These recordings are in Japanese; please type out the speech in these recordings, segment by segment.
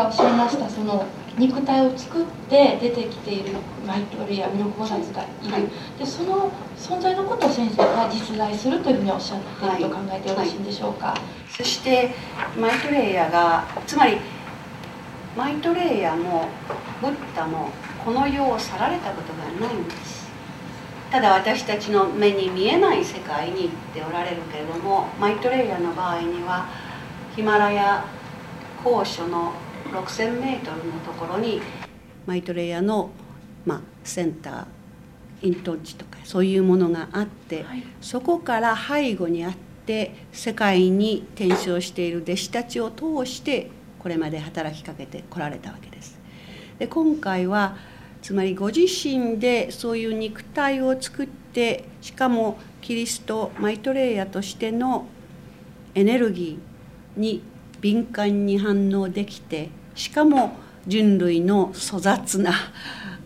がおっしゃいましたその肉体を作って出てきているマイトレイやミルク菩薩がいる、はい、でその存在のことを先生が実在するというふうにおっしゃっていると考えてよろしいんでしょうか、はい。はい、そしてマイトレイヤがつまりマイトレイヤもブッダもこの世を去られたことがないんです。ただ私たちの目に見えない世界に行っておられるけれどもマイトレイヤの場合にはヒマラヤ高所の 6,000m のところにマイトレイヤの、まあ、センターイントンチとかそういうものがあって、はい、そこから背後にあって世界に転生している弟子たちを通してこれまで働きかけてこられたわけです。で今回はつまりご自身でそういう肉体を作ってしかもキリストマイトレイヤとしてのエネルギーに敏感に反応できてしかも人類の粗雑な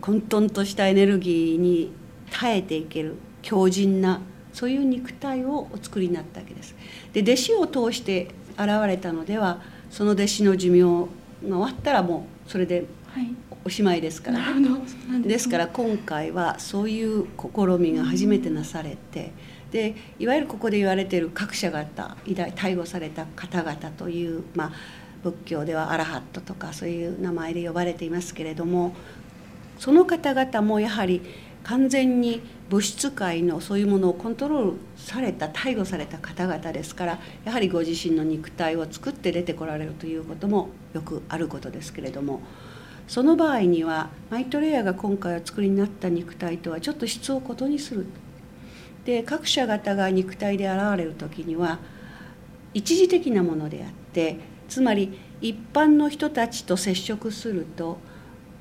混沌としたエネルギーに耐えていける強靭なそういう肉体をお作りになったわけです。で弟子を通して現れたのではその弟子の寿命が終わったらもうそれでおしまいですから、ね、ですから今回はそういう試みが初めてなされて。でいわゆるここで言われている各社方偉大逮捕された方々という、まあ、仏教ではアラハットとかそういう名前で呼ばれていますけれどもその方々もやはり完全に物質界のそういうものをコントロールされた逮捕された方々ですからやはりご自身の肉体を作って出てこられるということもよくあることですけれどもその場合にはマイトレイヤーが今回お作りになった肉体とはちょっと質を異にする。で各社方が肉体で現れる時には一時的なものであってつまり一般の人たちと接触すると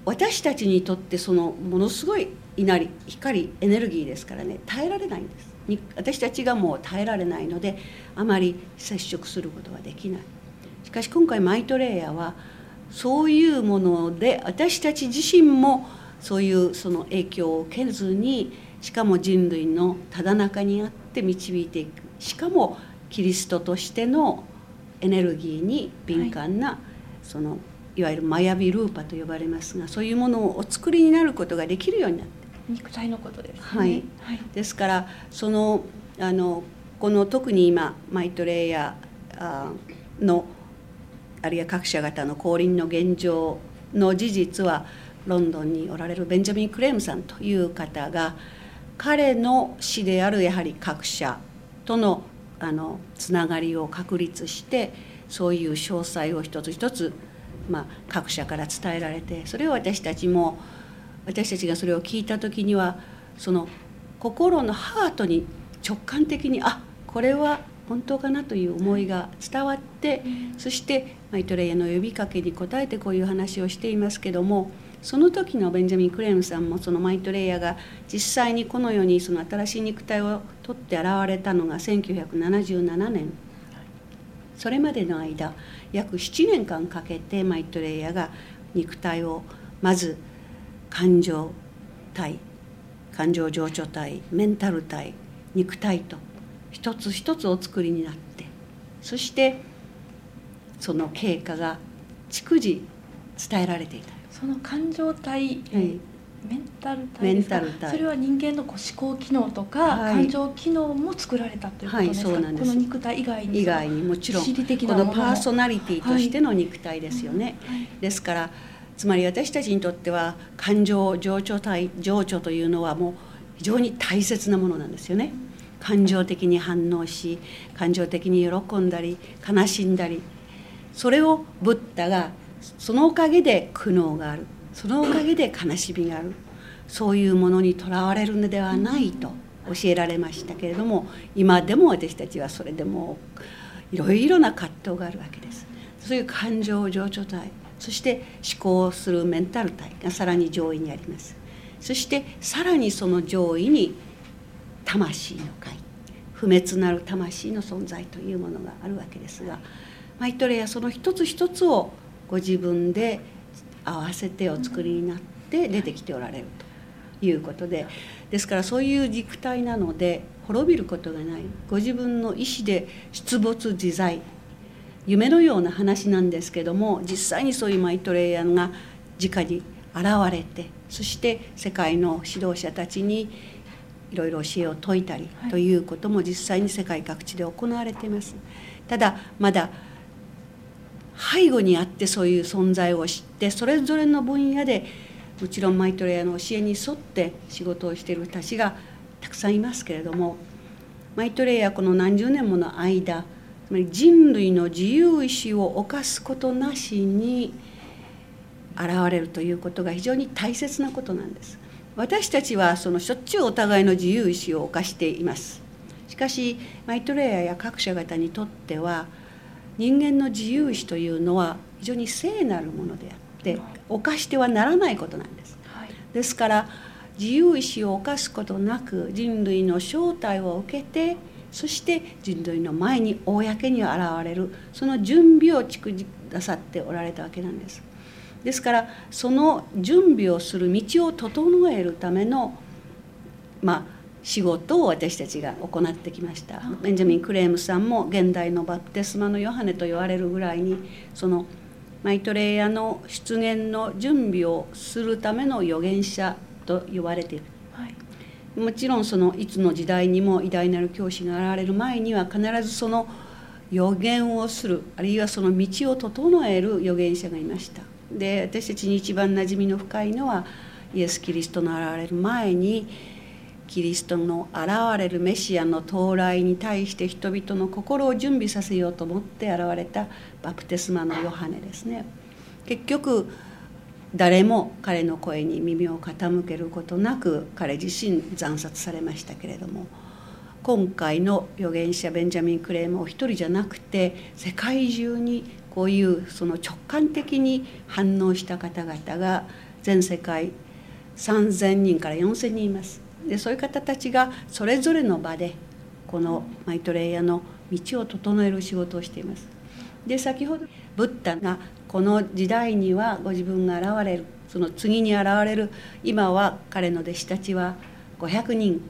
私たちにとってそのものすごい稲荷光エネルギーですからね耐えられないんです。私たちがもう耐えられないのであまり接触することはできない。しかし今回マイトレイヤーはそういうもので私たち自身もそういうその影響を受けずにしかも人類のただ中にあって導いていく。しかもキリストとしてのエネルギーに敏感な、はい、そのいわゆるマヤビルーパと呼ばれますがそういうものをお作りになることができるようになって。肉体のことです、ね、はい、はい、ですからそのあのこの特に今マイトレイヤーのあるいは各社方の降臨の現状の事実はロンドンにおられるベンジャミン・クレームさんという方が彼の死であるやはり各社とのあのつながりを確立してそういう詳細を一つ一つ、まあ、各社から伝えられてそれを私たちも私たちがそれを聞いた時にはその心のハートに直感的にあこれは本当かなという思いが伝わって、そしてマイトレイヤの呼びかけに応えてこういう話をしていますけどもその時のベンジャミン・クレームさんもそのマイトレイヤーが実際にこの世にその新しい肉体を取って現れたのが1977年。それまでの間約7年間かけてマイトレイヤーが肉体をまず感情体感情情緒体メンタル体肉体と一つ一つお作りになってそしてその経過が逐次伝えられていた。その感情体、はい、メンタル体ですか？それは人間のこう思考機能とか、はい、感情機能も作られたということですか、はい、この肉体以外に以外にもちろん。このパーソナリティとしての肉体ですよね、ですからつまり私たちにとっては感情情緒体情緒というのはもう非常に大切なものなんですよね。感情的に反応し感情的に喜んだり悲しんだり。それをブッダがそのおかげで苦悩がある。そのおかげで悲しみがある。そういうものにとらわれるのではないと教えられましたけれども今でも私たちはそれでもいろいろな葛藤があるわけです。そういう感情情緒体そして思考するメンタル体がさらに上位にあります。そしてさらにその上位に魂の会不滅なる魂の存在というものがあるわけですがマイトレイはその一つ一つをご自分で合わせてお作りになって出てきておられるということでですからそういう肉体なので滅びることがないご自分の意思で出没自在夢のような話なんですけども実際にそういうマイトレイヤーが直に現れてそして世界の指導者たちにいろいろ教えを説いたりということも実際に世界各地で行われています。ただまだ背後にあってそういう存在を知ってそれぞれの分野でもちろんマイトレイヤーの教えに沿って仕事をしている人たちがたくさんいますけれどもマイトレイヤーこの何十年もの間つまり人類の自由意志を犯すことなしに現れるということが非常に大切なことなんです。私たちはそのしょっちゅうお互いの自由意志を犯しています。しかしマイトレイヤーや各社方にとっては人間の自由意志というのは非常に聖なるものであって犯してはならないことなんです、ですから自由意志を犯すことなく人類の正体を受けてそして人類の前に公に現れるその準備をくださっておられたわけなんです。ですからその準備をする道を整えるためのまあ仕事を私たちが行ってきました。ベンジャミン・クレームさんも現代のバプテスマのヨハネと言われるぐらいにそのマイトレイヤの出現の準備をするための預言者と言われている、はい、もちろんそのいつの時代にも偉大なる教師が現れる前には必ずその予言をするあるいはその道を整える預言者がいました。で私たちに一番馴染みの深いのはイエス・キリストの現れる前にキリストの現れるメシアの到来に対して人々の心を準備させようと思って現れたバプテスマのヨハネですね結局誰も彼の声に耳を傾けることなく彼自身惨殺されましたけれども今回の預言者ベンジャミン・クレームお一人じゃなくて世界中にこういうその直感的に反応した方々が全世界3,000人から4,000人います。でそういう方たちがそれぞれの場でこのマイトレイヤの道を整える仕事をしています。で先ほどブッダがこの時代にはご自分が現れるその次に現れる今は彼の弟子たちは500人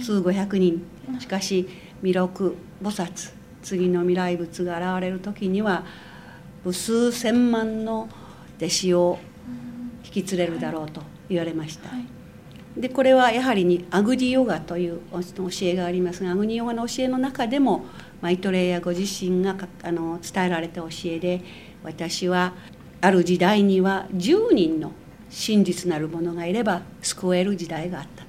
数500人。しかし弥勒菩薩次の未来仏が現れる時には無数千万の弟子を引き連れるだろうと言われました。でこれはやはりにアグディヨガという教えがありますがアグディヨガの教えの中でもマイトレイヤご自身があの伝えられた教えで私はある時代には10人の真実なる者がいれば救える時代があった。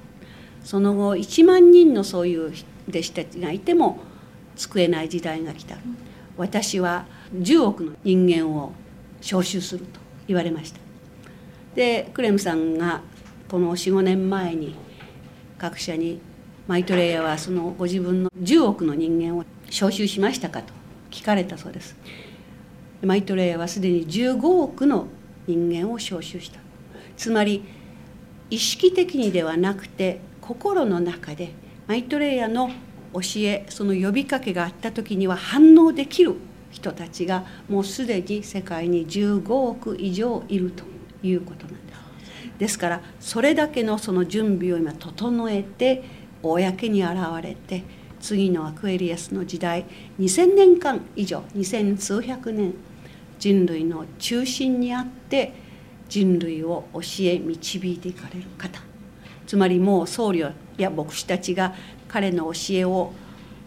その後1万人のそういう弟子たちがいても救えない時代が来た。私は10億の人間を招集すると言われました。でクレムさんがこの45年前に各社にマイトレイヤーはそのご自分の10億の人間を招集しましたかと聞かれたそうですマイトレイヤーはすでに15億の人間を招集したつまり意識的にではなくて心の中でマイトレイヤーの教えその呼びかけがあった時には反応できる人たちがもうすでに世界に15億以上いるということなんです。ですからそれだけのその準備を今整えて公に現れて次のアクエリアスの時代2,000年間以上2,000数百年人類の中心にあって人類を教え導いていかれる方。つまりもう僧侶や牧師たちが彼の教えを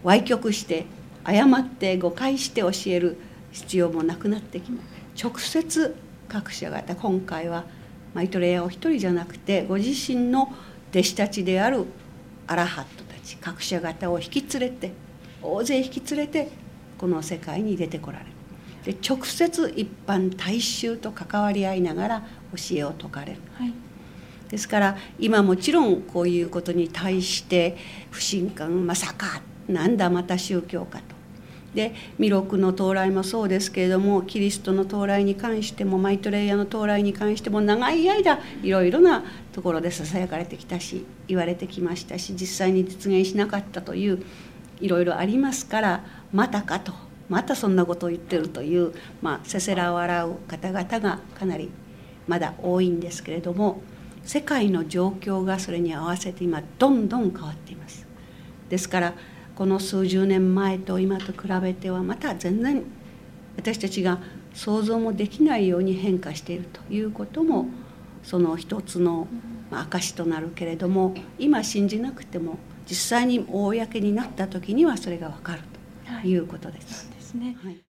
歪曲して誤って誤解して教える必要もなくなってきます直接各社方今回はマイトレイヤーお一人じゃなくてご自身の弟子たちであるアラハットたち各社方を引き連れて大勢引き連れてこの世界に出てこられる。で直接一般大衆と関わり合いながら教えを説かれる、はい、ですから今もちろんこういうことに対して不信感まさかなんだまた宗教かとで弥勒の到来もそうですけれどもキリストの到来に関してもマイトレイヤーの到来に関しても長い間いろいろなところでささやかれてきたし言われてきましたし実際に実現しなかったといういろいろありますからまたかとまたそんなことを言ってるという、まあ、せせらを笑う方々がかなりまだ多いんですけれども世界の状況がそれに合わせて今どんどん変わっています。ですからこの数十年前と今と比べてはまた全然私たちが想像もできないように変化しているということもその一つの証となるけれども今信じなくても実際に公になった時にはそれが分かるということです。はい、そうですね、はい